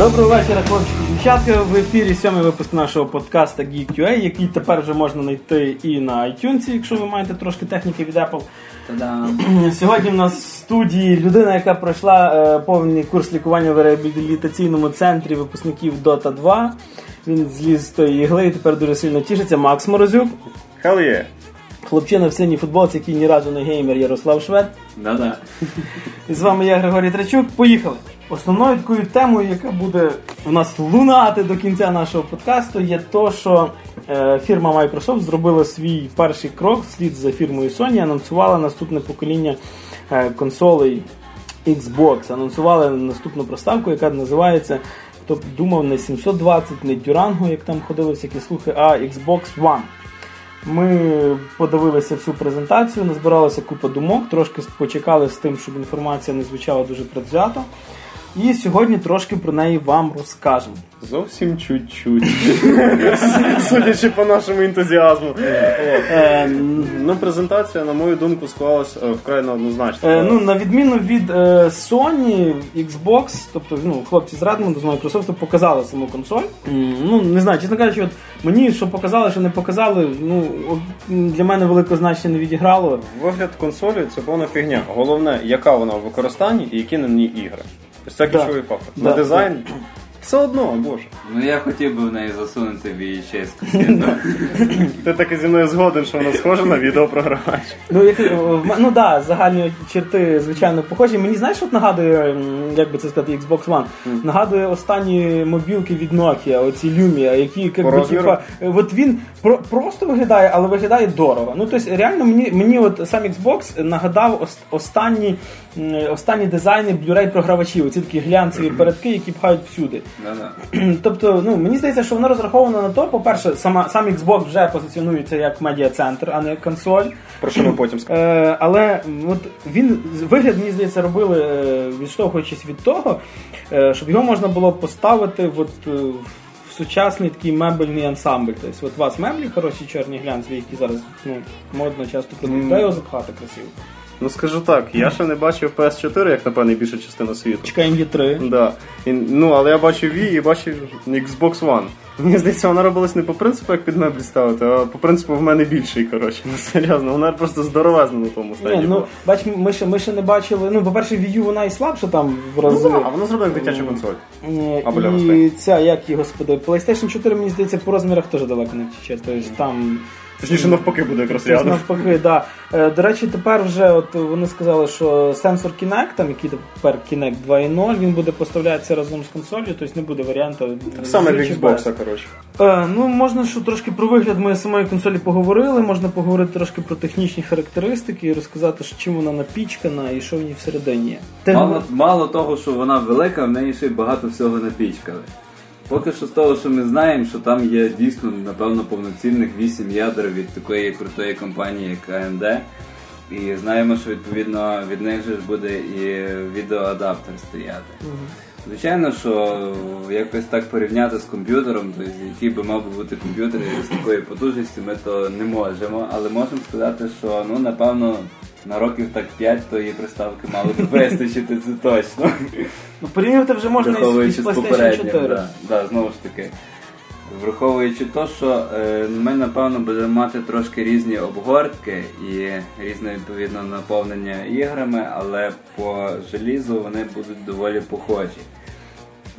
Доброго вечора, хлопчики і дівчатка. В ефірі сьомий випуск нашого подкаста Geek.ua, який тепер вже можна знайти і на iTunes, якщо ви маєте трошки техніки від Apple. Та-дам. Сьогодні в нас в студії людина, яка пройшла е, повний курс лікування в реабілітаційному центрі випускників Dota 2. Він зліз з тої ігли і тепер дуже сильно тішиться. Макс Морозюк, Hell yeah. хлопчина в синій футболці, який ні разу не геймер Ярослав Швед. Да-да. І з вами я, Григорій Трачук. Поїхали. Основною такою темою, яка буде у нас лунати до кінця нашого подкасту, є то, що е, фірма Microsoft зробила свій перший крок слід за фірмою Sony, анонсувала наступне покоління е, консолей Xbox. Анонсували наступну проставку, яка називається. Хто б думав не 720, не Durango, як там ходили всякі слухи, а Xbox One. Ми подивилися всю презентацію, назбиралася купа думок, трошки почекали з тим, щоб інформація не звучала дуже предвзято. І сьогодні трошки про неї вам розкажемо. Зовсім чуть-чуть. Судячи по нашому ентузіазму. Е, Ну, презентація, на мою думку, склалась е, вкрай неоднозначно. е, ну, на відміну від Sony, Xbox, тобто ну, хлопці з Redmond, з Microsoft показали саму консоль. Ну, не знаю, чесно кажучи, от мені що показали, що не показали, ну, для мене великого значення не відіграло. Вигляд консолі це повна фігня. Головне, яка вона в використанні і які на ній ігри. Ось це Да. ключовий фактор. Да. На дизайн все одно, боже. Ну я хотів би в неї засунути VHS касету. Ти таки зі мною згоден, що вона схожа на відеопрогравач. Ну, як, е, ну да, загальні черти, звичайно, похожі. Мені знаєш, от нагадує, як би це сказати, Xbox One. Нагадує останні мобілки від Nokia, оці Lumia, які як би, типа, е, от він про, просто виглядає, але виглядає дорого. Ну, тобто, реально, мені, мені от сам Xbox нагадав останні, останні дизайни Blu-ray програвачів. Оці такі глянцеві передки, які пхають всюди. Тобто, ну мені здається, що воно розраховано на то. По-перше, сама сам Xbox вже позиціонується як медіа-центр, а не консоль. Про що ми потім скажемо. Е, але от він вигляд, мені здається, робили е, відштовхуючись від того, е, щоб його можна було поставити от, е, в сучасний такий мебельний ансамбль. Тобто, от у вас меблі хороші чорні глянцеві, які зараз ну, модно часто. Дай його запхати красиво. Ну скажу так, я ще не бачив PS4, як напевне більша частина світу. Чекаємо Є3. Да. І, ну, але я бачив Wii і бачив Xbox One. Мені здається, вона робилась не по принципу, як під меблі ставити, а по принципу в мене більший, коротше. Ну серйозно, вона просто здоровезна на тому стаді. Ні, ну бач, ми ще, ми ще не бачили. Ну, по-перше, Wii U вона і слабша там в Ну, да, а вона зробила як дитячу консоль. Або для І гостей. ця, як її, господи, PlayStation 4, мені здається, по розмірах теж далеко не втіче. Тобто там. Точніше, навпаки буде якраз Тобто, рядом. навпаки, да. Е, До речі, тепер вже от вони сказали, що сенсор Kinect, там який тепер Kinect 2.0, він буде поставлятися разом з консолью, тобто не буде варіанту. Саме з в Xbox, коротше. Е, ну, можна що трошки про вигляд ми самої консолі поговорили, можна поговорити трошки про технічні характеристики і розказати, що чим вона напічкана і що в ній всередині є. Мало, мало того, що вона велика, в неї ще й багато всього напічкали. Поки що з того, що ми знаємо, що там є дійсно, напевно, повноцінних 8 ядер від такої крутої компанії, як AMD. І знаємо, що відповідно від них же ж буде і відеоадаптер стояти. Звичайно, що якось так порівняти з комп'ютером, тобто який би мав би бути комп'ютер з такою потужністю, ми то не можемо. Але можемо сказати, що ну напевно на років так 5 тої приставки мало б вистачити, це точно. Ну, порівнювати вже можна із, PlayStation 4. да, да, знову ж таки. Враховуючи те, що е, ми напевно будемо мати трошки різні обгортки і різне відповідно наповнення іграми, але по желізу вони будуть доволі похожі.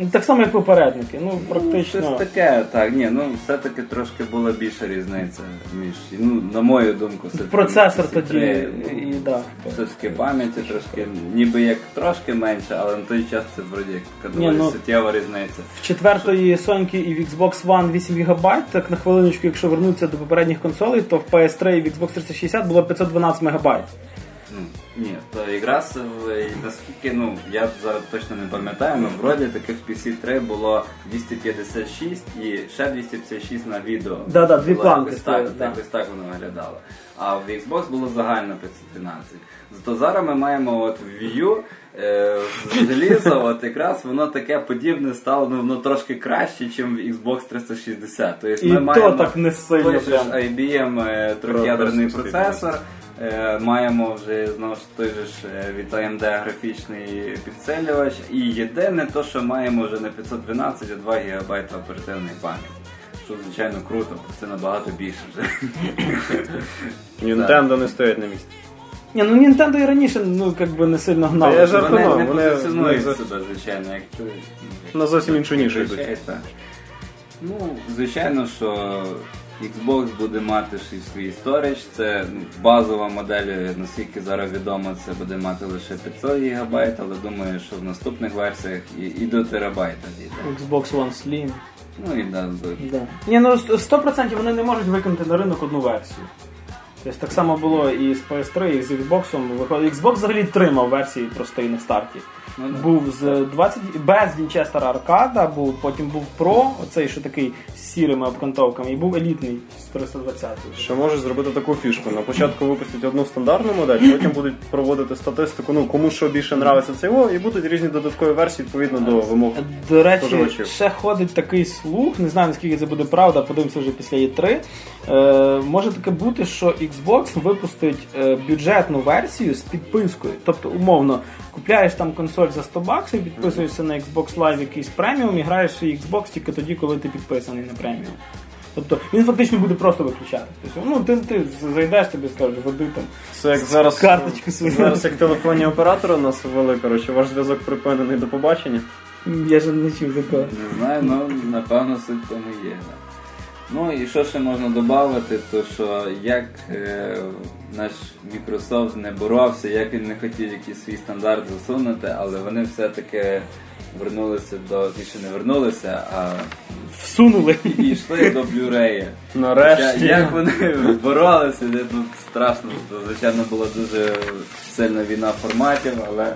Ну, Так само, як попередники. Ну, практично. Щось таке, так, ні, ну все-таки трошки була більша різниця між, ну, на мою думку, все Процесор тоді і да. Все-таки пам'яті трошки, ніби як трошки менше, але на той час це вроді як доволі ну, суттєва різниця. В четвертої Соньки і в Xbox One 8 ГБ, так на хвилиночку, якщо вернутися до попередніх консолей, то в PS3 і в Xbox 360 було 512 МБ. Ну, ні, то якраз наскільки, ну, я зараз точно не пам'ятаю, але вроді таких в PC3 було 256 і ще 256 на відео. Да-да, дві Було планки якось так, да. якось так воно виглядало. А в Xbox було загально 512. Зато зараз ми маємо от в Wii U, е, от якраз воно таке подібне стало, ну, воно трошки краще, ніж в Xbox 360. Тобто І ми то маємо так не сильно той же ж прям. IBM е, трьох'ядерний Про- процесор. Е, маємо вже знову ж той же ж е, від AMD графічний підсилювач. І єдине то, що маємо вже не 512, а 2 ГБ оперативної пам'яті. Що звичайно круто, бо це набагато більше вже. Nintendo не стоять на місці. Ні, ну Nintendo і раніше ну, як би не сильно гнали. я Вони Жартував, не позиціонують вони- себе, звичайно, як На зовсім іншу нішу йдуть. Ну, звичайно, що Xbox буде мати ще й свій сторіч. Це ну, базова модель, наскільки зараз відомо, це буде мати лише 500 ГБ, але думаю, що в наступних версіях і, і до терабайта дійде. Xbox One Slim. Ну і да, Да. Ні, ну 100% вони не можуть викинути на ринок одну версію. Тобто так само було і з PS3, і з Xbox. Xbox взагалі тримав версії простої на старті. Ну, да. Був з 20 без Вінчестера Аркада, був, потім був Pro, оцей що такий з сірими обкантовками, і був елітний 320 Що можеш зробити таку фішку. На початку випустять одну стандартну модель, потім будуть проводити статистику, ну кому що більше нравиться це його, і будуть різні додаткові версії відповідно до вимог. До речі, споживачів. ще ходить такий слух, не знаю наскільки це буде правда, подивимося вже після E3. Е, може таке бути, що Xbox випустить е, бюджетну версію з підпискою. Тобто, умовно, купляєш там консоль за 100 баксів, підписуєшся на Xbox Live якийсь преміум і граєш свій Xbox тільки тоді, коли ти підписаний на преміум. Тобто він фактично буде просто виключати. Тобто, ну ти, ти зайдеш, тобі скажуть, води там. Це як зараз Карточку свою. зараз як телефонні оператори у нас ввели, коротше, ваш зв'язок припинений до побачення. Я ж не чув такого. Не знаю, але напевно суть в тому є. Ну і що ще можна додати, то що як е, наш Microsoft не боровся, як він не хотів якийсь свій стандарт засунути, але вони все-таки вернулися до більше не вернулися, а Всунули. дійшли до Blu-ray. Я- Нарешті. Як вони боролися, де тут страшно, то звичайно була дуже сильна війна форматів, але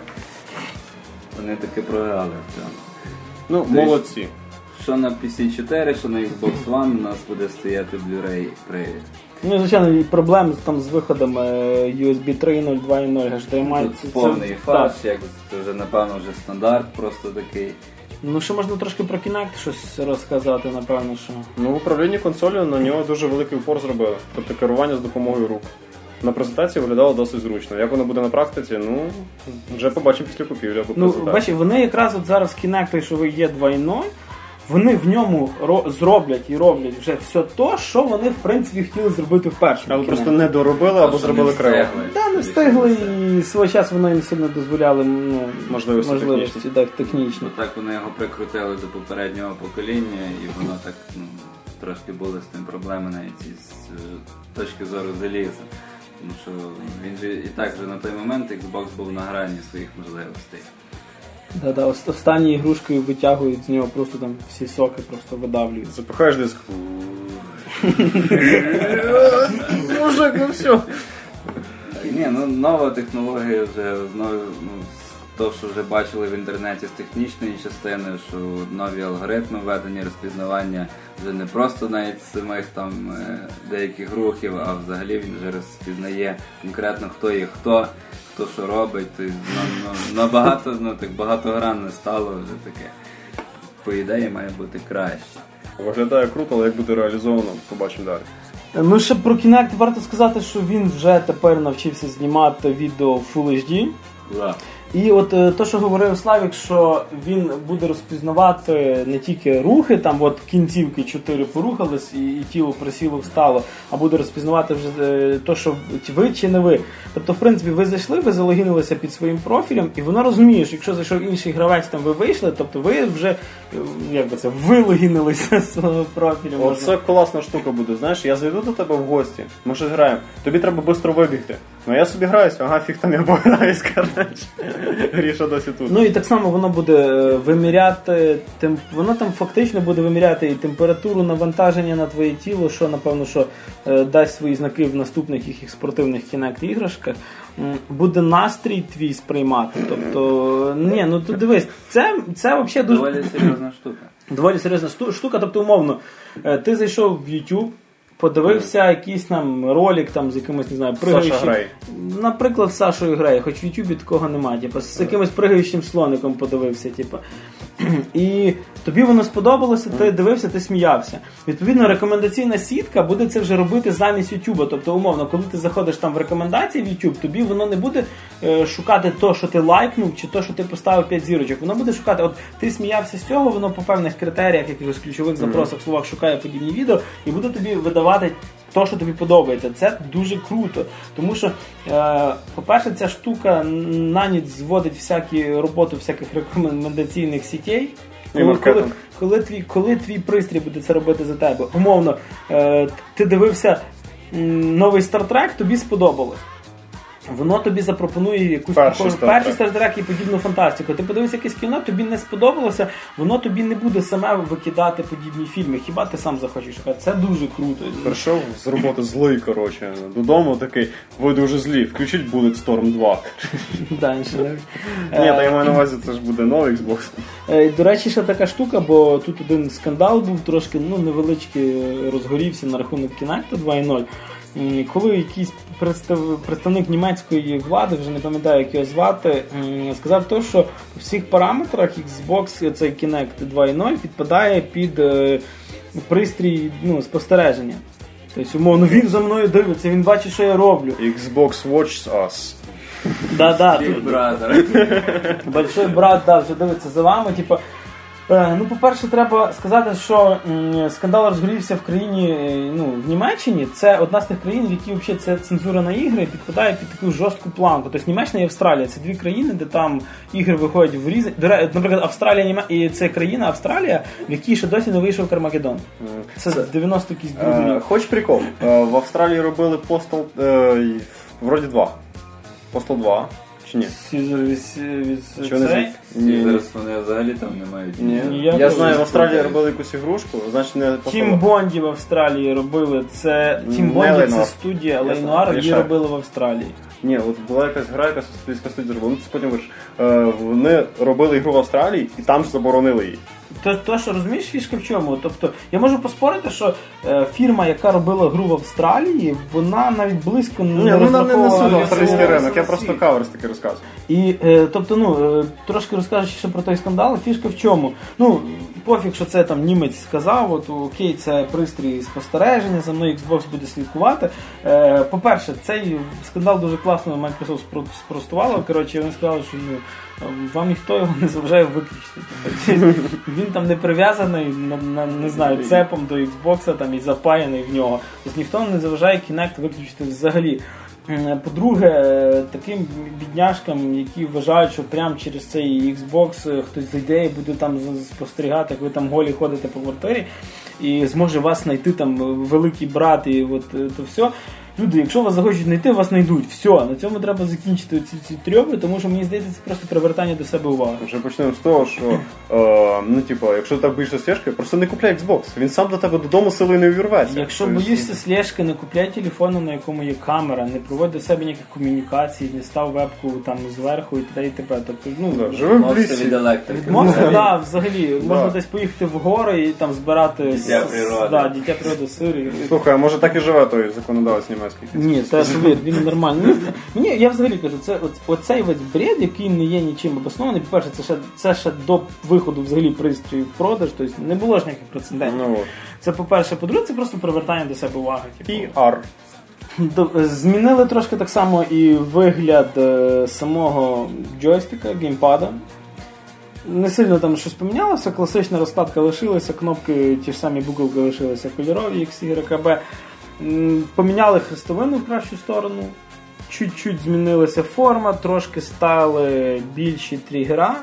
вони таки програли в цьому. Ну, молодці. Що на PC4, що на Xbox One у нас буде стояти Blu-ray привід. Ну, звичайно, і проблем з- там з виходом е, USB 3.0, 2.0, HDMI. Тут це- це- повний так. фарш, як це вже напевно вже стандарт, просто такий. Ну, ще можна трошки про Kinect щось розказати, напевно, що. Ну, в управлінні консолью на нього дуже великий упор зробили. Тобто керування з допомогою рук. На презентації виглядало досить зручно. Як воно буде на практиці, ну вже побачимо після купівлі або Ну, презентації. бачиш, вони якраз от зараз Kinect, що ви є 2.0, вони в ньому ро- зроблять і роблять вже все то, що вони, в принципі, хотіли зробити в першому. Але просто не доробили або зробили встигли. Да, не встигли і свого часу воно їм сильно дозволяли ну, Можливості можливості так, технічні. Ну так вони його прикрутили до попереднього покоління, і воно так ну, трошки були з тим проблеми навіть із е, точки зору заліза. Тому що він же і так вже на той момент Xbox був на грані своїх можливостей. Да-да, ос- останньою ігрушкою витягують з нього просто там всі соки просто видавлюють. Запихаєш диск. Мужик, ну все. Ні, ну нова технологія вже знову, ну, то, що вже бачили в інтернеті з технічної частини, що нові алгоритми введення розпізнавання вже не просто навіть самих там е, деяких рухів, а взагалі він вже розпізнає конкретно хто є хто, хто що робить. Ну, набагато, ну так багатогранне стало вже таке. По ідеї має бути краще. Виглядає круто, але як буде реалізовано, побачимо далі. Ну, ще про Kinect варто сказати, що він вже тепер навчився знімати відео в Full HD. Да. І от е, то, що говорив Славік, що він буде розпізнавати не тільки рухи, там от кінцівки чотири порухались і, і тіло присіло встало, а буде розпізнавати вже е, то, що ви чи не ви. Тобто, в принципі, ви зайшли, ви залогінилися під своїм профілем, і воно розуміє, що якщо зайшов інший гравець, там ви вийшли, тобто ви вже е, як би це вилогінилися з свого профілю. Оце класна штука буде. Знаєш, я зайду до тебе в гості, ми щось граємо. Тобі треба швидко вибігти. Ну я собі граюсь, ага, фіг там я пограюсь, коротше. Гріша досі тут. Ну і так само воно буде е, виміряти тем... воно там фактично буде виміряти і температуру навантаження на твоє тіло, що напевно що е, дасть свої знаки в наступних їх спортивних кінект іграшках. Буде настрій твій сприймати. Тобто, ні, ну тут дивись, це, це взагалі дуже Доволі серйозна штука. доволі серйозна штука. Тобто, умовно, е, ти зайшов в YouTube, подивився якийсь там ролик там з якимось, не знаю, пригаючим. Грей. Наприклад, Сашою грає, хоч в Ютубі такого немає. Типу, з якимось пригаючим слоником подивився. Типу. І тобі воно сподобалося, ти дивився, ти сміявся. Відповідно, рекомендаційна сітка буде це вже робити замість YouTube. Тобто, умовно, коли ти заходиш там в рекомендації в YouTube, тобі воно не буде е, шукати то, що ти лайкнув, чи то, що ти поставив 5 зірочок. Воно буде шукати, от ти сміявся з цього, воно по певних критеріях, якихось ключових запросах, словах шукає подібні відео, і буде тобі видавати. То, що тобі подобається, це дуже круто. Тому що, е, по-перше, ця штука на ніч зводить всякі роботу всяких рекомендаційних сітей. Коли, коли, коли, твій, коли твій пристрій буде це робити за тебе, умовно, е, ти дивився новий новий стартрек, тобі сподобалось. Воно тобі запропонує якусь Перший таку- перший стартрек і подібну фантастику. Ти подивився якесь кіно, тобі не сподобалося, воно тобі не буде саме викидати подібні фільми. Хіба ти сам захочеш шукати? Це дуже круто. Прийшов з роботи злий, коротше, додому такий, ви дуже злі, включіть Bulletstorm 2. Далі. Ні, та я маю на увазі, це ж буде новий Xbox. Е, До речі, ще така штука, бо тут один скандал був трошки ну, невеличкий е, розгорівся на рахунок Kinect 2.0. Коли якийсь представ- представник німецької влади, вже не пам'ятаю, як його звати, сказав то, що в всіх параметрах Xbox цей Kinect 2.0 підпадає під е, пристрій ну, спостереження. Тобто, умовно, він за мною дивиться, він бачить, що я роблю. Xbox Watch Us. Да-да, Big Brother. Большой брат да, вже дивиться за вами. Типу, ну, по-перше, треба сказати, що скандал розгорівся в країні, е, ну, в Німеччині. Це одна з тих країн, в які взагалі ця цензура на ігри підпадає під таку жорстку планку. Тобто Німеччина і Австралія це дві країни, де там ігри виходять в різні. Наприклад, Австралія Німе- і це країна Австралія, в якій ще досі не вийшов Кармагеддон. Це 90 якийсь другий Е. Хоч прикол. Е, В Австралії робили е, й- вроді 2. Postal 2. Чи ні? Сізер від- цей. з- Ні, ні. Зараз вони взагалі там не мають. Ні. Ні, Я, я знаю, в Австралії робили якусь ігрушку, значить не Тім. Бонді в Австралії робили. Це Тім Не Бонді це студія Я Лейнуар, її знаю. робили в Австралії. Ні, от була якась гра, яка австралійська студія зробила. Ну, це потім виріш. Е, Вони робили ігру в Австралії і там ж заборонили її. То, то, що розумієш, фішка в чому? Тобто, я можу поспорити, що е, фірма, яка робила гру в Австралії, вона навіть близько не Ні, ну не, несула австралійський ринок, я просто каверс таки розказую. І е, тобто, ну е, трошки розкажучи ще про той скандал, фішка в чому? Ну пофіг, що це там німець сказав, от окей, це пристрій спостереження, за мною Xbox буде слідкувати. Е, по-перше, цей скандал дуже класно Microsoft спро- спростувало. Коротше, вони сказали, що ну вам ніхто його не заважає виключити. Тобто, Він там не прив'язаний не знаю цепом до Xbox там і запаяний в нього. Тобто ніхто не заважає Kinect виключити взагалі. М, По-друге, е, таким бідняшкам, які вважають, що прямо через цей Xbox е, хтось зайде і буде там спостерігати, як ви там голі ходите по квартирі, і зможе вас знайти там великий брат і от е, то все. Люди, якщо вас захочуть знайти, вас знайдуть. Все, на цьому треба закінчити ці, ці трьоби, тому що мені здається, це просто привертання до себе уваги. Вже почнемо з того, що е, ну, типу, якщо так боїшся слежки, просто не купляй Xbox. Він сам до тебе додому силою не увірветься. Якщо Тобто, боїшся слежки, не купляй телефону, на якому є камера, не проводь до себе ніяких комунікацій, не став вебку там зверху і т.д. і т.п. Тобто, ну, Да, живи в Мовся від лісі. електрики. Відмовся, да, взагалі, можна десь поїхати в гори і там збирати Дитя с- природи. Да, дитя природи, сир. і- Слухай, а може так і живе той законодавець німецький? Ні, та повір, він нормальний. Мені, я взагалі кажу, це оц- оцей весь бред, який не є нічим обоснований. По-перше, це ще це ще до виходу взагалі пристрою в продаж, тобто не було ж ніяких прецедентів. Ну, от. Це по-перше, по-друге, це просто привертання до себе уваги. Типу. PR. До- Змінили трошки так само і вигляд е, самого джойстика, геймпада. Не сильно там щось помінялося, класична розкладка лишилася, кнопки ті ж самі буковки лишилися кольорові, як. М, Поміняли хрестовину в кращу сторону. Чуть-чуть змінилася форма, трошки стали більші тригера.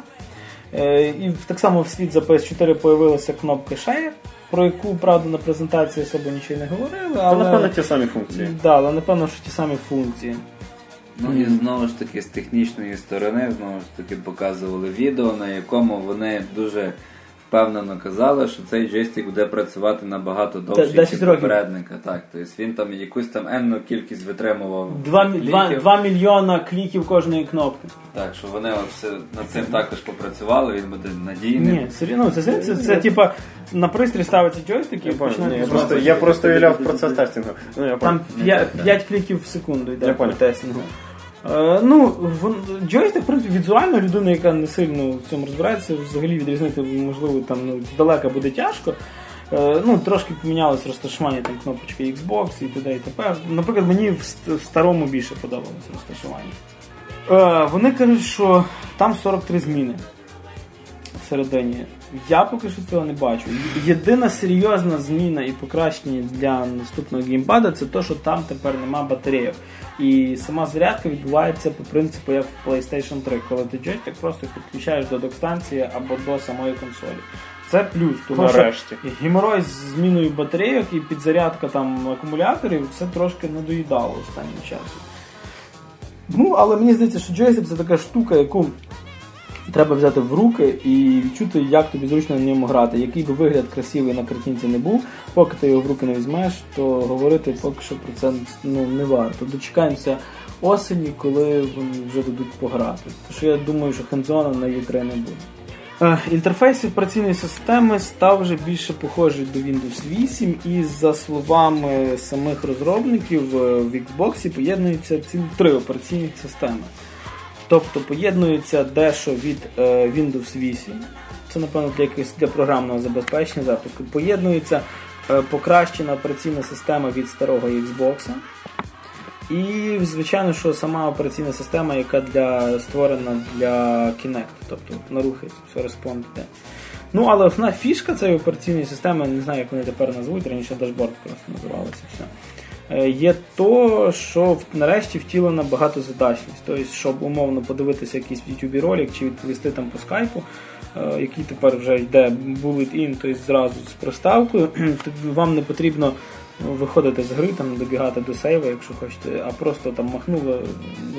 Е, І так само вслід за PS4 появилася кнопка Share, про яку, правда, на презентації особо нічого не говорили. Та Але... напевно ті самі функції. Да, але напевно, що ті самі функції. Ну і знову ж таки з технічної сторони, знову ж таки показували відео, на якому вони дуже впевнено казали, що цей джойстик буде працювати набагато довше, 10 ніж попередника. Так, тобто він там якусь там енну кількість витримував. 2, кліків. 2, мільйона кліків кожної кнопки. Так, що вони все над цим також попрацювали, він буде надійним. Ні, серйозно, це, це, це, це типа на пристрій ставиться джойстик і починає я просто, я просто уявляв процес тестингу. Ну, я Там понял. 5, кліків в секунду йде Я по понял. тестингу. Е, ну, джойстик, в принципі, візуально людина, яка не сильно в цьому розбирається, взагалі відрізнити, можливо, там ну, здалека буде тяжко. Е, ну, трошки помінялось розташування там кнопочки Xbox і т.д. і т.п. Наприклад, мені в старому більше подобалось розташування. Е, вони кажуть, що там 43 зміни всередині. Я поки що цього не бачу. Єдина серйозна зміна і покращення для наступного геймпада це те, що там тепер нема батарейок. І сама зарядка відбувається по принципу як в PlayStation 3, коли ти джойстик просто підключаєш до док-станції або до самої консолі. Це плюс, тому Нарешті. що геморой з зміною батарейок і підзарядка там акумуляторів це трошки надоїдало останнім часом. Ну, але мені здається, що джойстик це така штука, яку треба взяти в руки і відчути, як тобі зручно на ньому грати. Який би вигляд красивий на картинці не був, поки ти його в руки не візьмеш, то говорити поки що про це ну, не варто. Дочекаємося осені, коли вони вже дадуть пограти. Що я думаю, що хендзона на E3 не буде. Е, Інтерфейс операційної системи став вже більше похожий до Windows 8, і за словами самих розробників в Xbox поєднуються цілі три операційні системи. Тобто поєднується дещо від е, Windows 8, це напевно для якогось для програмного забезпечення запуску. Поєднується е, покращена операційна система від старого Xbox. І, звичайно, що сама операційна система, яка для, створена для Kinect, тобто на рухи все респондити. Ну, але основна фішка цієї операційної системи, не знаю, як вони тепер назвуть, раніше дашборд просто називалося все. Е, Є то, що нарешті втілена багатозадачність. Тобто, щоб умовно подивитися якийсь в YouTube ролик чи відповісти там по скайпу, е, який тепер вже йде bullet in, тобто зразу з приставкою, то вам не потрібно ну, виходити з гри, там добігати до сейва, якщо хочете, а просто там махнули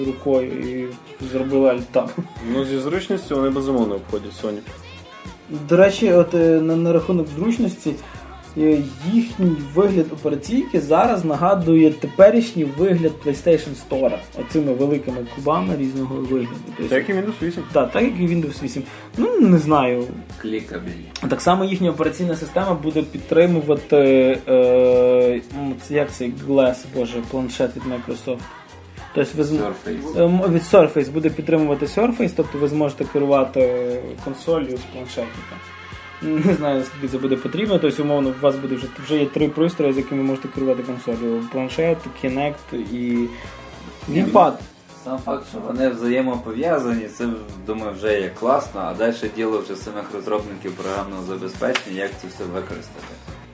рукою і зробили альтаб. Ну, зі зручністю вони безумовно обходять Sony. До речі, от е, на, на рахунок зручності, їхній вигляд операційки зараз нагадує теперішній вигляд PlayStation Store, оцими великими кубами різного вигляду. Тобто, Це як і Windows 8. так, так як і Windows 8. Ну, не знаю. Клікабельні. Так само їхня операційна система буде підтримувати е, це як цей Glass, боже, планшет від Microsoft. Тобто ви Surface. Ем, Від Surface буде підтримувати Surface, тобто ви зможете керувати консолью з планшетника. Не знаю, наскільки це буде потрібно, тобто, умовно, у вас буде вже, вже є три пристрої, з якими можете керувати консолью. Планшет, Kinect і геймпад. Сам факт, що вони взаємопов'язані, це думаю вже є класно, а далі діло вже самих розробників програмного забезпечення, як це все використати.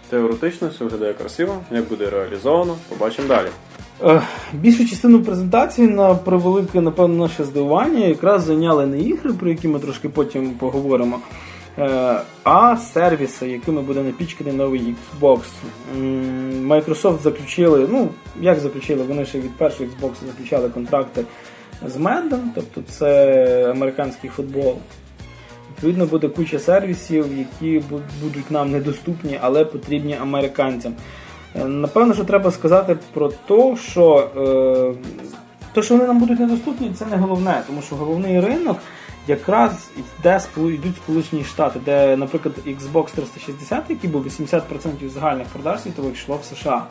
Теоретично все виглядає красиво, як буде реалізовано, побачимо далі. Е, Більшу частину презентації на превелике, напевно, наше здивування якраз зайняли не ігри, про які ми трошки потім поговоримо, а сервіси, якими буде напічканий новий Xbox. Microsoft заключили, ну, як заключили, вони ще від першого Xbox заключали контракти з Madden, тобто це американський футбол. Відповідно, буде куча сервісів, які будуть нам недоступні, але потрібні американцям. Е, Напевно, що треба сказати про те, що е, те, що вони нам будуть недоступні, це не головне, тому що головний ринок якраз йде йдуть Сполучені Штати, де, наприклад, Xbox 360, який був 80% загальних продаж світових, йшло в США.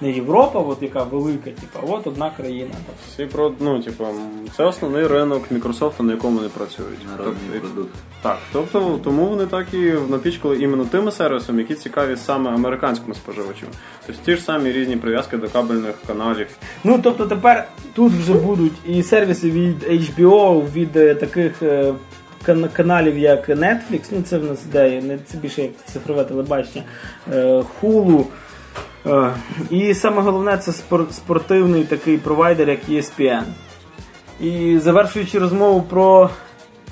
Не Європа, от яка велика, типу, от одна країна. Всі про ну, типу, це основний ринок Microsoft, на якому вони працюють. Народний Тобто, продукт. Так, тобто тому вони так і напічкали іменно тими сервісами, які цікаві саме американському споживачу. Тобто ті ж самі різні прив'язки до кабельних каналів. Ну, тобто тепер тут вже будуть і сервіси від HBO, від е, таких е, каналів, як Netflix, ну це в нас де, не це більше як цифрове телебачення, е, Hulu. Е, І саме головне це спор- спортивний такий провайдер, як ESPN. І завершуючи розмову про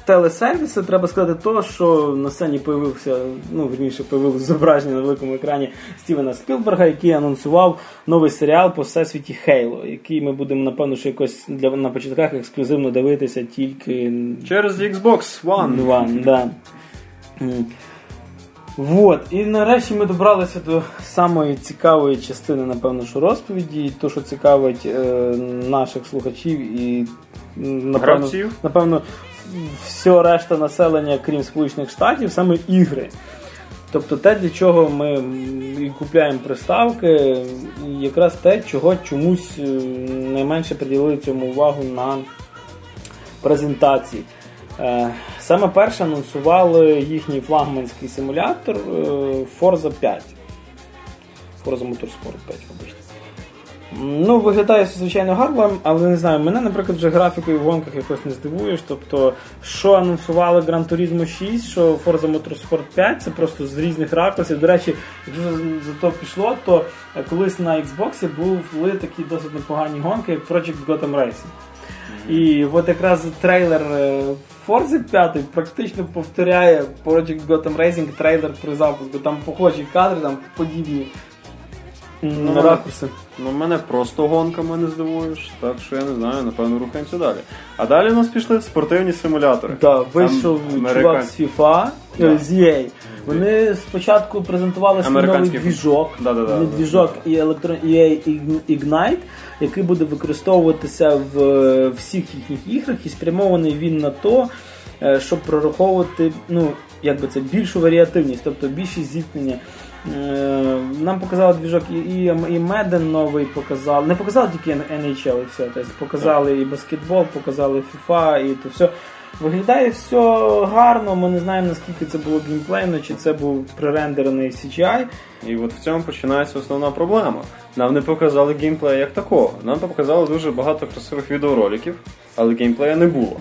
телесервіси, треба сказати то, що на сцені появився, ну вірніше, появилось зображення на великому екрані Стівена Спілберга, який анонсував новий серіал по всесвіті Хейло, який ми будемо, напевно, що якось для на початках ексклюзивно дивитися тільки Через Xbox One. One, да. Вот. І нарешті ми добралися до самої цікавої частини, напевно, що розповіді, і то, що цікавить е, наших слухачів і напевно, Гравців. напевно, все решта населення, крім Сполучених Штатів, саме ігри. Тобто те, для чого ми і купляємо приставки, і якраз те, чого чомусь е, найменше приділили цьому увагу на презентації. Е, Саме перше анонсували їхній флагманський симулятор е, Forza 5. Forza Motorsport 5, вибачте. Ну, виглядає звичайно гарно, але не знаю, мене, наприклад, вже графікою в гонках якось не здивуєш. Тобто, що анонсували Gran Turismo 6, що Forza Motorsport 5, це просто з різних ракурсів. До речі, якщо за, за то пішло, то е, колись на Xbox були такі досить непогані гонки, як Project Gotham Racing. І от якраз трейлер е, Forza 5 практично повторяє Project Gotham Racing трейлер при запуску. Там похожі кадри, там подібні Ну, ракурси. Ну, мене просто гонками не здивуєш, так що я не знаю, напевно, рухаємося далі. А далі у нас пішли спортивні симулятори. Да, вийшов чувак з FIFA, Да. е, з EA. Вони спочатку презентували свій новий двіжок. Двіжок і електро... EA Ignite, який буде використовуватися в е, всіх їхніх іграх, і спрямований він на то, е, щоб прораховувати ну, якби це більшу варіативність, тобто більше зіткнення. Е, Нам показали двіжок і, і, Madden новий показали. Не показали тільки NHL і все. Тобто показали і баскетбол, показали FIFA і то все. Виглядає все гарно, ми не знаємо наскільки це було геймплейно, чи це був пререндерений CGI. І от в цьому починається основна проблема. Нам не показали геймплея як такого. Нам показали дуже багато красивих відеороликів, але геймплея не було.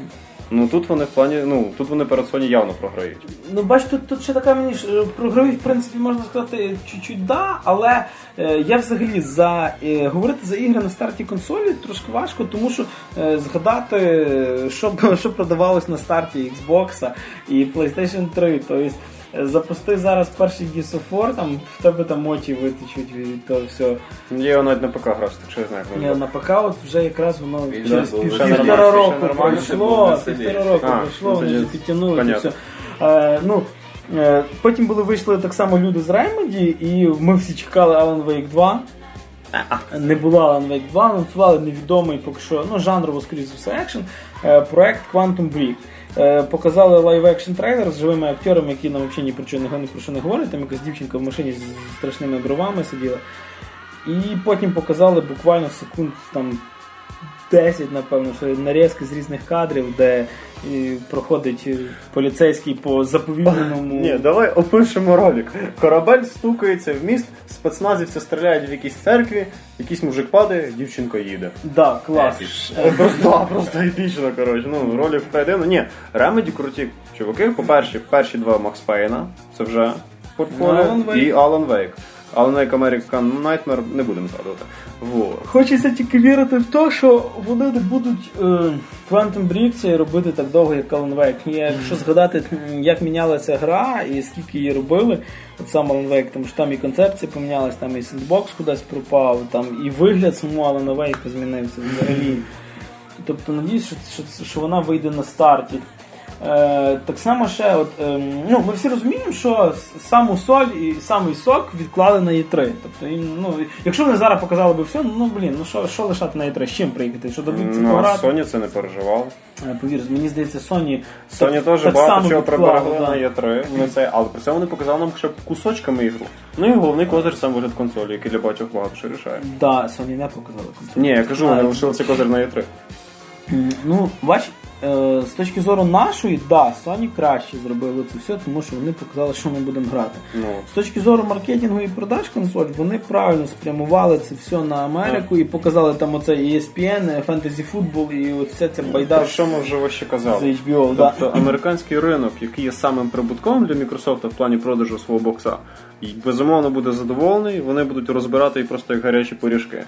Ну тут вони в плані, ну тут вони перед Sony явно програють. Ну, бач, тут, тут ще така мені ж програють, про граві, в принципі, можна сказати, чуть-чуть да, але е, я взагалі за е, говорити за ігри на старті консолі трошки важко, тому що е, згадати, е, що, що продавалось на старті Xbox і PlayStation 3. Тобто е, запусти зараз перший Gears of War, там в тебе там очі витечуть від того все. Я його навіть на ПК грав, так що я знаю, Ні, воно. на ПК от вже якраз воно І через пів- півтора року пройшло, півтора року пройшло, ну, вони тоді вже підтягнули і все. Е, ну, е, потім були вийшли так само люди з Remedy, і ми всі чекали Alan Wake 2. Не було Alan Wake 2, анонсували невідомий поки що, ну, жанрово, скоріше за все, екшен, е, проект Quantum Break. Е, Показали live-action трейлер з живими актерами, які нам взагалі ні про що не, про що не говорять. Там якась дівчинка в машині з страшними бровами сиділа. І потім показали буквально секунд там 10, напевно, що нарізки з різних кадрів, де і, проходить поліцейський по заповільненому. Ні, давай опишемо ролик. Корабель стукається в міст, спецназівці стріляють в якійсь церкві, якийсь мужик падає, дівчинка їде. Да, клас. Е, Просто, просто епічно, коротше. Ну, ролик вкрадено. Ні, Remedy круті чуваки. По-перше, перші два Макс Пейна, це вже портфоліо, Alan Wake. і Wake. Alan Wake American Nightmare не будемо згадувати. Вот. Хочеться тільки вірити в те, що вони не будуть е, Quantum Break робити так довго, як Alan Wake. Якщо згадати, як мінялася гра і скільки її робили, от сам Alan Wake, тому що там і концепція помінялась, там і сендбокс кудись пропав, там і вигляд самого Alan Wake змінився взагалі. Тобто надіюсь, що, що, що вона вийде на старті. Е, так само ще, от, ем, ну, ми всі розуміємо, що саму соль і самий сок відклали на E3. Тобто, ну, якщо вони зараз показали би все, ну блін, ну що, що лишати на E3, з чим приїхати? Що Ну, пограти? Sony це не переживав. Е, Повір, мені здається, Sony, Sony теж так багато чого приберегли да. на E3, вони це, але при цьому вони показали нам ще кусочками ігру. Ну і головний козир сам вигляд консолі, який для багатьох багато що рішає. Да, Sony не показали консоль. Ні, я кажу, вони лишили цей козир на E3. Ну, бач, з точки зору нашої, да, Sony краще зробили це все, тому що вони показали, що ми будемо грати. Ну, З точки зору маркетингу і продаж консоль, вони правильно спрямували це все на Америку і показали там оце ESPN, Fantasy Football і оце це байда про що ми вже ось ще з казали? HBO. Да. Тобто американський ринок, який є самим прибутковим для Microsoft в плані продажу свого бокса, і безумовно буде задоволений, вони будуть розбирати їх просто як гарячі пиріжки.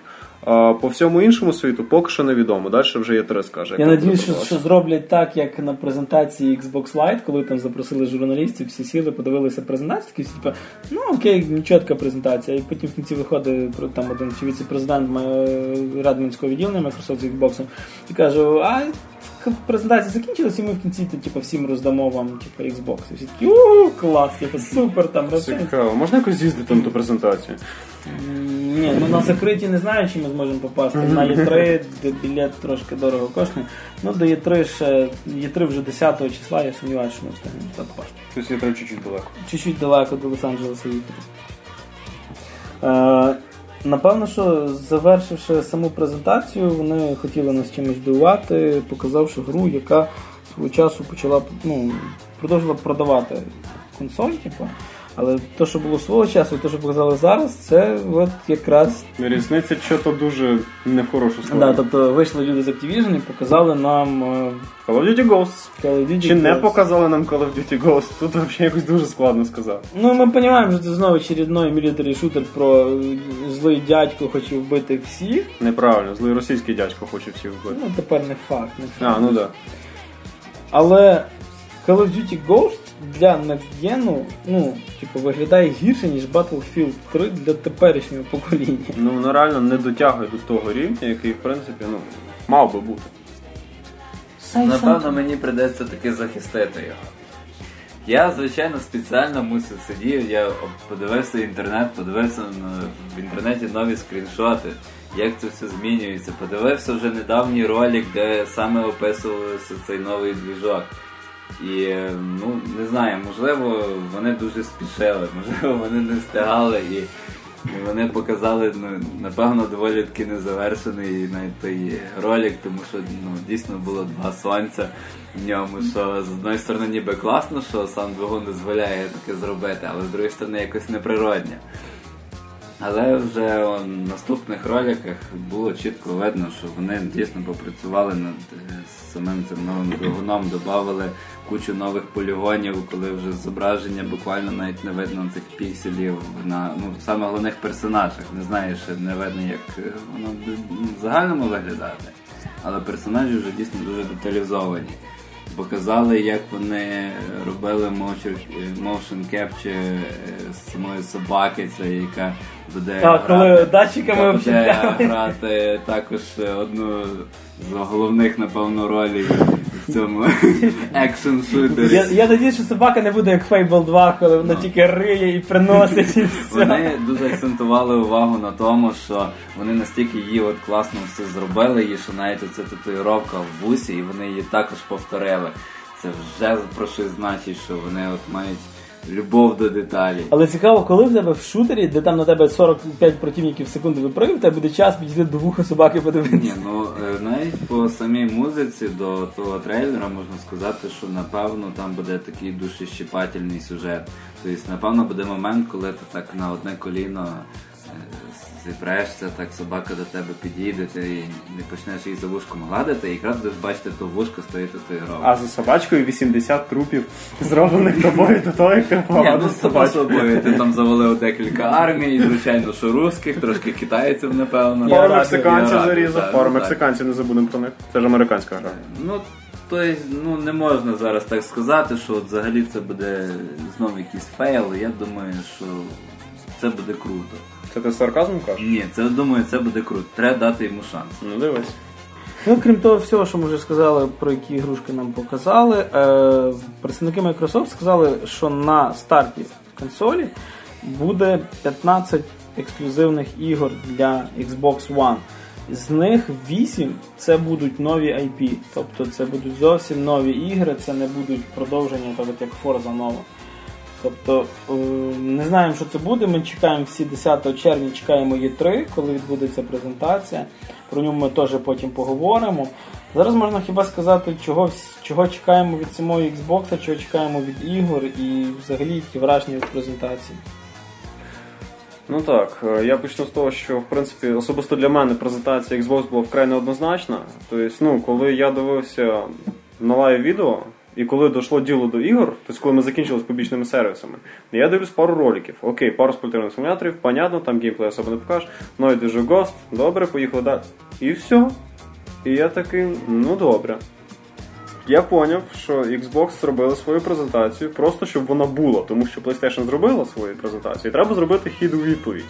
А по всьому іншому світу поки що невідомо. Далі вже є три скаже. Я надіюсь, що, що зроблять так, як на презентації Xbox Lite, коли там запросили журналістів, всі сіли, подивилися презентацію, такі всі типу, ну окей, чітка презентація. І потім в кінці виходить там один чи віце-президент Радмінського відділення Microsoft з Xbox і каже, а презентація закінчилась, і ми в кінці то, типу, всім роздамо вам типу, Xbox. І всі такі, ууу, клас, типу, супер, там роздаємо. Цікаво. Можна якось з'їздити на ту презентацію? М, Ні, ну на закриті не знаю, чи ми зможемо попасти. На Є3 білет трошки дорого коштує. Ну до Є3 ще Є3 вже 10 числа, я сумніваюся, що ми встигнемо туди попасти. Тобто я треба чуть-чуть далеко. Чуть-чуть далеко до Лос-Анджелеса їхати. Е, напевно, що завершивши саму презентацію, вони хотіли нас чимось здивувати, показавши гру, яка свого часу почала ну, продовжила продавати консоль, типу. Але те, що було свого часу, те, що показали зараз, це от якраз Різниця що-то дуже не в хорошу Да, тобто вийшли люди з Activision і показали нам е, Call of Duty Ghosts. Call of Duty Чи не показали нам Call of Duty Ghosts? Тут взагалі якось дуже складно сказати. Ну, ми розуміємо, що це знову очередной мілітарі шутер про е, злий дядько хоче вбити всіх. Неправильно, злий російський дядько хоче всіх вбити. Ну, тепер не факт, не факт. А, ну да. Але Call of Duty Ghost для Next ну, типу, виглядає гірше, ніж Battlefield 3 для теперішнього покоління. Ну воно реально не дотягує до того рівня, який, в принципі, ну, мав би бути. Напевно, мені придеться таки захистити його. Я, звичайно, спеціально мусив сидів, я подивився інтернет, подивився на- в інтернеті нові скріншоти, як це все змінюється. Подивився вже недавній ролик, де саме описувався цей новий двіжок. І ну не знаю, можливо, вони дуже спішили, можливо, вони не встигали і, вони показали ну, напевно доволі таки незавершений навіть той ролик, тому що ну, дійсно було два сонця в ньому. Що з одної сторони ніби класно, що сам двигун дозволяє таке зробити, але з другої сторони якось неприродне. Але вже в наступних роликах було чітко видно, що вони дійсно попрацювали над е, самим цим новим двигуном, додали кучу нових полігонів, коли вже зображення буквально навіть не видно цих пікселів на ну, саме головних персонажах. Не знаю, ще не видно, як е, воно в загальному виглядати. Але персонажі вже дійсно дуже деталізовані. Показали, як вони робили motion, capture е, з самої собаки, це яка буде Так, коли грати, датчиками яка буде грати також одну з головних, напевно, ролей в цьому екшн шутері. Я, я надіюсь, що собака не буде як Fable 2, коли вона тільки риє і приносить і все. Вони дуже акцентували увагу на тому, що вони настільки її от класно все зробили, і що навіть оця татуїровка в вусі, і вони її також повторили. Це вже про щось значить, що вони от мають любов до деталей. Але цікаво, коли в тебе в шутері, де там на тебе 45 противників в секунду випрыгує, тебе буде час підійти до вуха собаки подивитися. Ні, ну е, навіть по самій музиці до того трейлера можна сказати, що напевно там буде такий душещипательний сюжет. Тобто, напевно, буде момент, коли ти так на одне коліно зіпрешся, так собака до тебе підійде, ти не почнеш її за вушком гладити, і якраз будеш бачити то вушко стоїть татуїровка. А за собачкою 80 трупів, зроблених тобою до того, як ти Ні, ну з собою ти там завалив декілька армій, звичайно, що русських, трошки китайців, напевно. Пару мексиканців зарізав, пару ну, мексиканців не забудемо про них. Це ж американська гра. Ну, то есть, ну не можна зараз так сказати, що от взагалі це буде знову якийсь фейл. Я думаю, що це буде круто. Це ти сарказмом кажеш? Ні, це думаю, це буде круто. Треба дати йому шанс. Ну дивись. Ну, крім того всього, що ми вже сказали, про які ігрушки нам показали, е, представники Microsoft сказали, що на старті консолі буде 15 ексклюзивних ігор для Xbox One. З них 8 це будуть нові IP. Тобто це будуть зовсім нові ігри, це не будуть продовження, так як Forza нова. Тобто е, не знаємо, що це буде. Ми чекаємо всі 10 червня, чекаємо Є3, коли відбудеться презентація. Про нього ми теж потім поговоримо. Зараз можна хіба сказати, чого, чого чекаємо від самого Xbox, чого чекаємо від ігор і взагалі які враження від презентації. Ну так, е, я почну з того, що в принципі особисто для мене презентація Xbox була вкрай неоднозначна. Тобто, ну, коли я дивився на live відео, і коли дійшло діло до ігор, тобто коли ми закінчили з побічними сервісами, я дивлюсь пару роликів. Окей, пару спортивних симуляторів, понятно, там геймплей особо не покажеш, ну і Duty Ghost, добре, поїхали далі. І все. І я такий, ну добре. Я поняв, що Xbox зробили свою презентацію просто щоб вона була, тому що PlayStation зробила свою презентацію, і треба зробити хід у відповідь.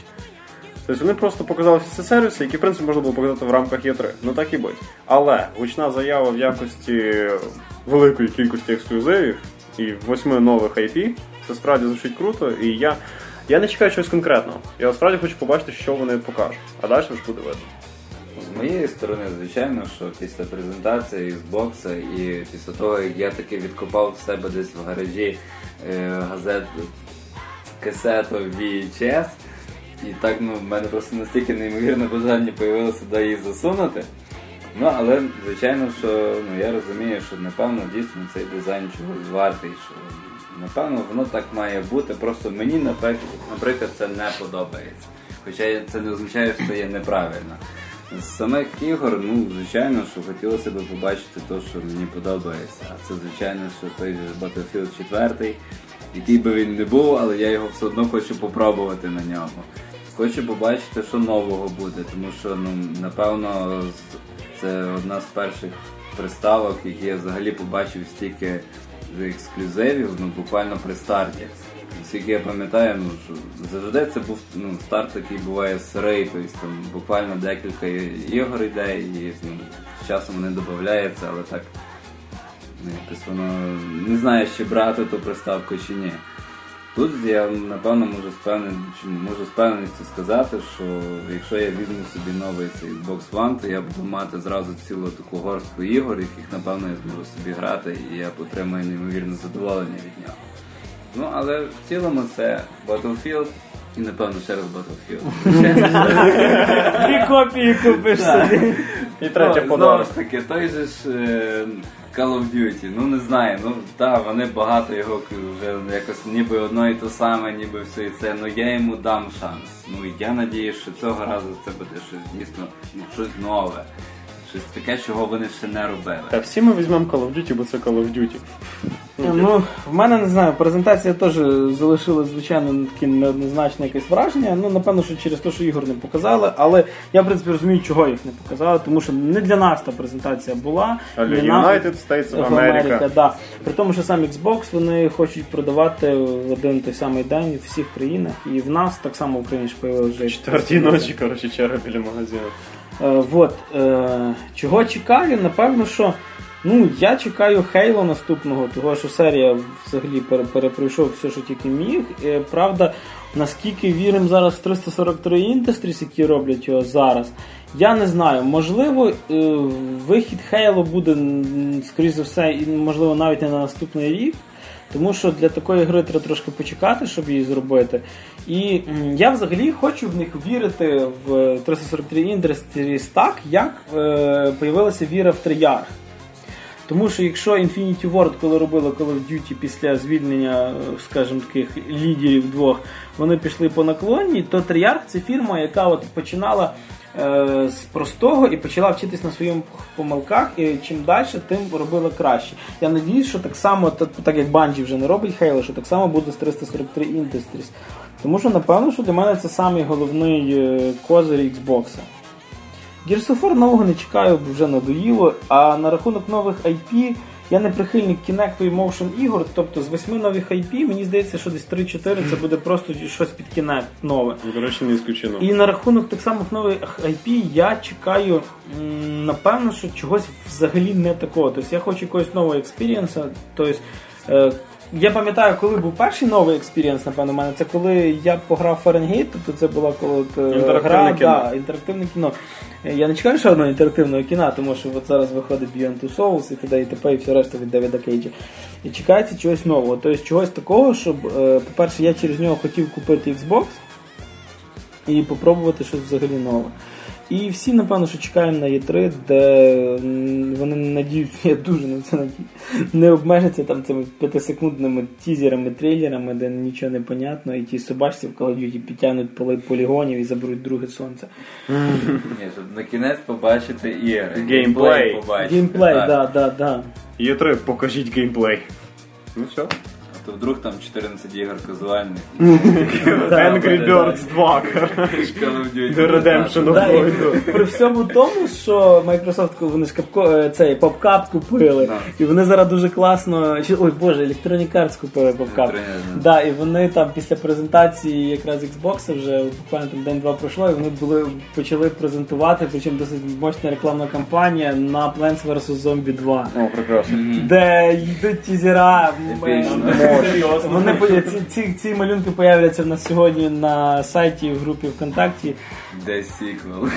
Тобто вони просто показали всі ці сервіси, які в принципі можна було показати в рамках Є3. Ну так і будь. Але гучна заява в якості великої кількості ексклюзивів і восьми нових IP, це справді звучить круто, і я, я не чекаю чогось конкретного. Я насправді хочу побачити, що вони покажуть. А далі вже буде видно. З моєї сторони, звичайно, що після презентації Xbox і після того, як я таки відкопав в себе десь в гаражі е, газет касету VHS, і так ну, в мене просто настільки неймовірне бажання появилося сюди її засунути. Ну, але звичайно, що ну, я розумію, що напевно дійсно цей дизайн чогось вартий, що напевно воно так має бути. Просто мені, наприклад, це не подобається. Хоча це не означає, що це є неправильно. З самих ігор, ну, звичайно, що хотілося б побачити те, що мені подобається. А це, звичайно, що той же Battlefield 4, який би він не був, але я його все одно хочу попробувати на ньому. Хочу побачити, що нового буде, тому що, ну, напевно, це одна з перших приставок, які я взагалі побачив стільки ексклюзивів, ну, буквально при старті. Наскільки я пам'ятаю, ну, що завжди це був ну, старт, такий буває сирий, тобто там буквально декілька ігор йде, і ну, з часом вони додаються, але так ну, якось воно не знає, чи брати ту приставку чи ні. Тут я напевно можу з можу з певністю сказати, що якщо я візьму собі новий цей Xbox One, то я буду мати зразу цілу таку горстку ігор, яких напевно я зможу собі грати, і я отримаю неймовірне задоволення від нього. Ну, але в цілому це Battlefield і напевно ще раз Battlefield. Дві копії купиш собі. І третє Ну, Знову ж таки, той же ж е, Call of Duty, ну не знаю, ну так, вони багато його вже якось ніби одно і то саме, ніби все і це, ну я йому дам шанс. Ну я надіюсь, що цього разу це буде щось дійсно ну, щось нове. Щось таке, чого вони ще не робили. Та всі ми візьмемо Call of Duty, бо це Call of Duty. Ну, в мене не знаю, презентація теж залишила, звичайно, таке неоднозначне якесь враження. Ну, напевно, що через те, що ігор не показали, але я, в принципі, розумію, чого їх не показали, тому що не для нас та презентація була. А для United States of America. да. При тому, що сам Xbox вони хочуть продавати в один той самий день в всіх країнах, і в нас так само в Україні ж появилася вже Четвертій ночі, коротше, черга біля магазину. Е, вот, е, чого чекаю? Напевно, що ну, я чекаю Хейло наступного, того що серія взагалі пере- перепройшов все, що тільки міг. Е, правда, наскільки віримо зараз в 343 Industries, які роблять його зараз, я не знаю. Можливо, е, вихід Хейло буде, м, скоріш за все, і можливо навіть не на наступний рік. Тому що для такої гри треба трошки почекати, щоб її зробити. І я взагалі хочу в них вірити в 343 Industries так, як е, появилася віра в Treyarch. Тому що якщо Infinity Ward, коли робили Call of Duty після звільнення, е, скажімо, таких лідерів двох, вони пішли по наклонні, то Treyarch це фірма, яка от починала е, з простого і почала вчитись на своїх помилках, і чим далі, тим робила краще. Я надіюсь, що так само, так, так як Bungie вже не робить Halo, що так само буде з 343 Industries. Тому що, напевно, що для мене це самий головний е, козир Xbox. Gears of War нового не чекаю, бо вже надоїло. А на рахунок нових IP я не прихильник Kinect і Motion ігор. Тобто з восьми нових IP, мені здається, що десь 3-4 це буде просто щось під Kinect нове. До речі, не ісключено. І на рахунок так само нових IP я чекаю, напевно, що чогось взагалі не такого. Тобто я хочу якогось нового experience а. Тобто, е, я пам'ятаю, коли був перший новий experience, напевно, у мене це коли я пограв Fahrenheit, тобто це була коли е, Інтерактивне гра, кіно. Да, інтерактивне кіно. Е, Я не чекаю ще одного інтерактивного кіна, тому що от зараз виходить Beyond Two Souls і т.д. і т.п. і все решта від Девіда Кейджа. І чекається чогось нового. Тобто чогось такого, щоб, е, по-перше, я через нього хотів купити Xbox і попробувати щось взагалі нове. І всі, напевно, що чекаємо на E3, де м, вони надіються, я дуже на це надію, не обмежаться там цими п'ятисекундними тізерами, трейлерами, де нічого не понятно, і ті собачці в Call of Duty підтягнуть поли полігонів і заберуть друге сонце. Ні, щоб на кінець побачити ігри. Геймплей. побачити. Геймплей, так. да, да, да. Є три, покажіть геймплей. Ну все. То вдруг там 14 ігор казуальних. Angry Birds 2, коротше. The Redemption of Void. при всьому тому, що Microsoft вони ж е, цей попкап купили, і вони зараз дуже класно. Ой Боже, Electronic Arts купили попкап. Да, і вони там після презентації якраз Xbox вже буквально там день-два пройшло, і вони були почали презентувати, причому досить мощна рекламна кампанія на Plants vs. Zombie 2. О, прекрасно. Де йдуть тізера. М, Вони по- ці, ці, ці малюнки появляться в нас сьогодні на сайті в групі ВКонтакті. Де сіквел.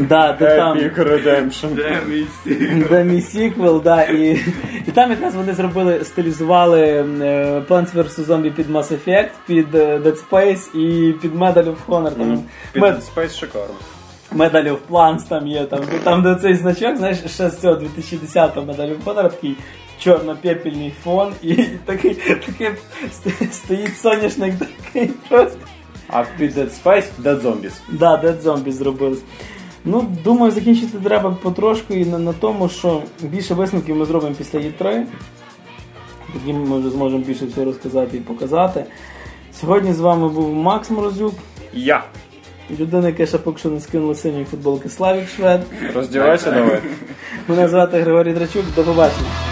Да, де там Epic Redemption. Де мій сіквел. де мій сіквел, да, і, і там якраз вони зробили, стилізували е, Plants vs. Zombie під Mass Effect, під е, Dead Space і під Medal of Honor. Там, Під Dead Space шикарно. Medal of Plants там є, там, там де цей значок, знаєш, ще з цього 2010-го Medal of Honor такий чорно-пепельний фон, і такий, такий стоїть соняшник такий просто. А під Dead Space Dead Zombies. Да, Dead Zombie зробили. Ну, думаю, закінчити треба потрошку і на, на тому, що більше висновків ми зробимо після Є3. Тоді ми вже зможемо більше всього розказати і показати. Сьогодні з вами був Макс Морозюк, Я. людина, яка ще поки що не скинула синьої футболки Славік Швед. Роздівайся давай. Мене звати Григорій Драчук. До побачення.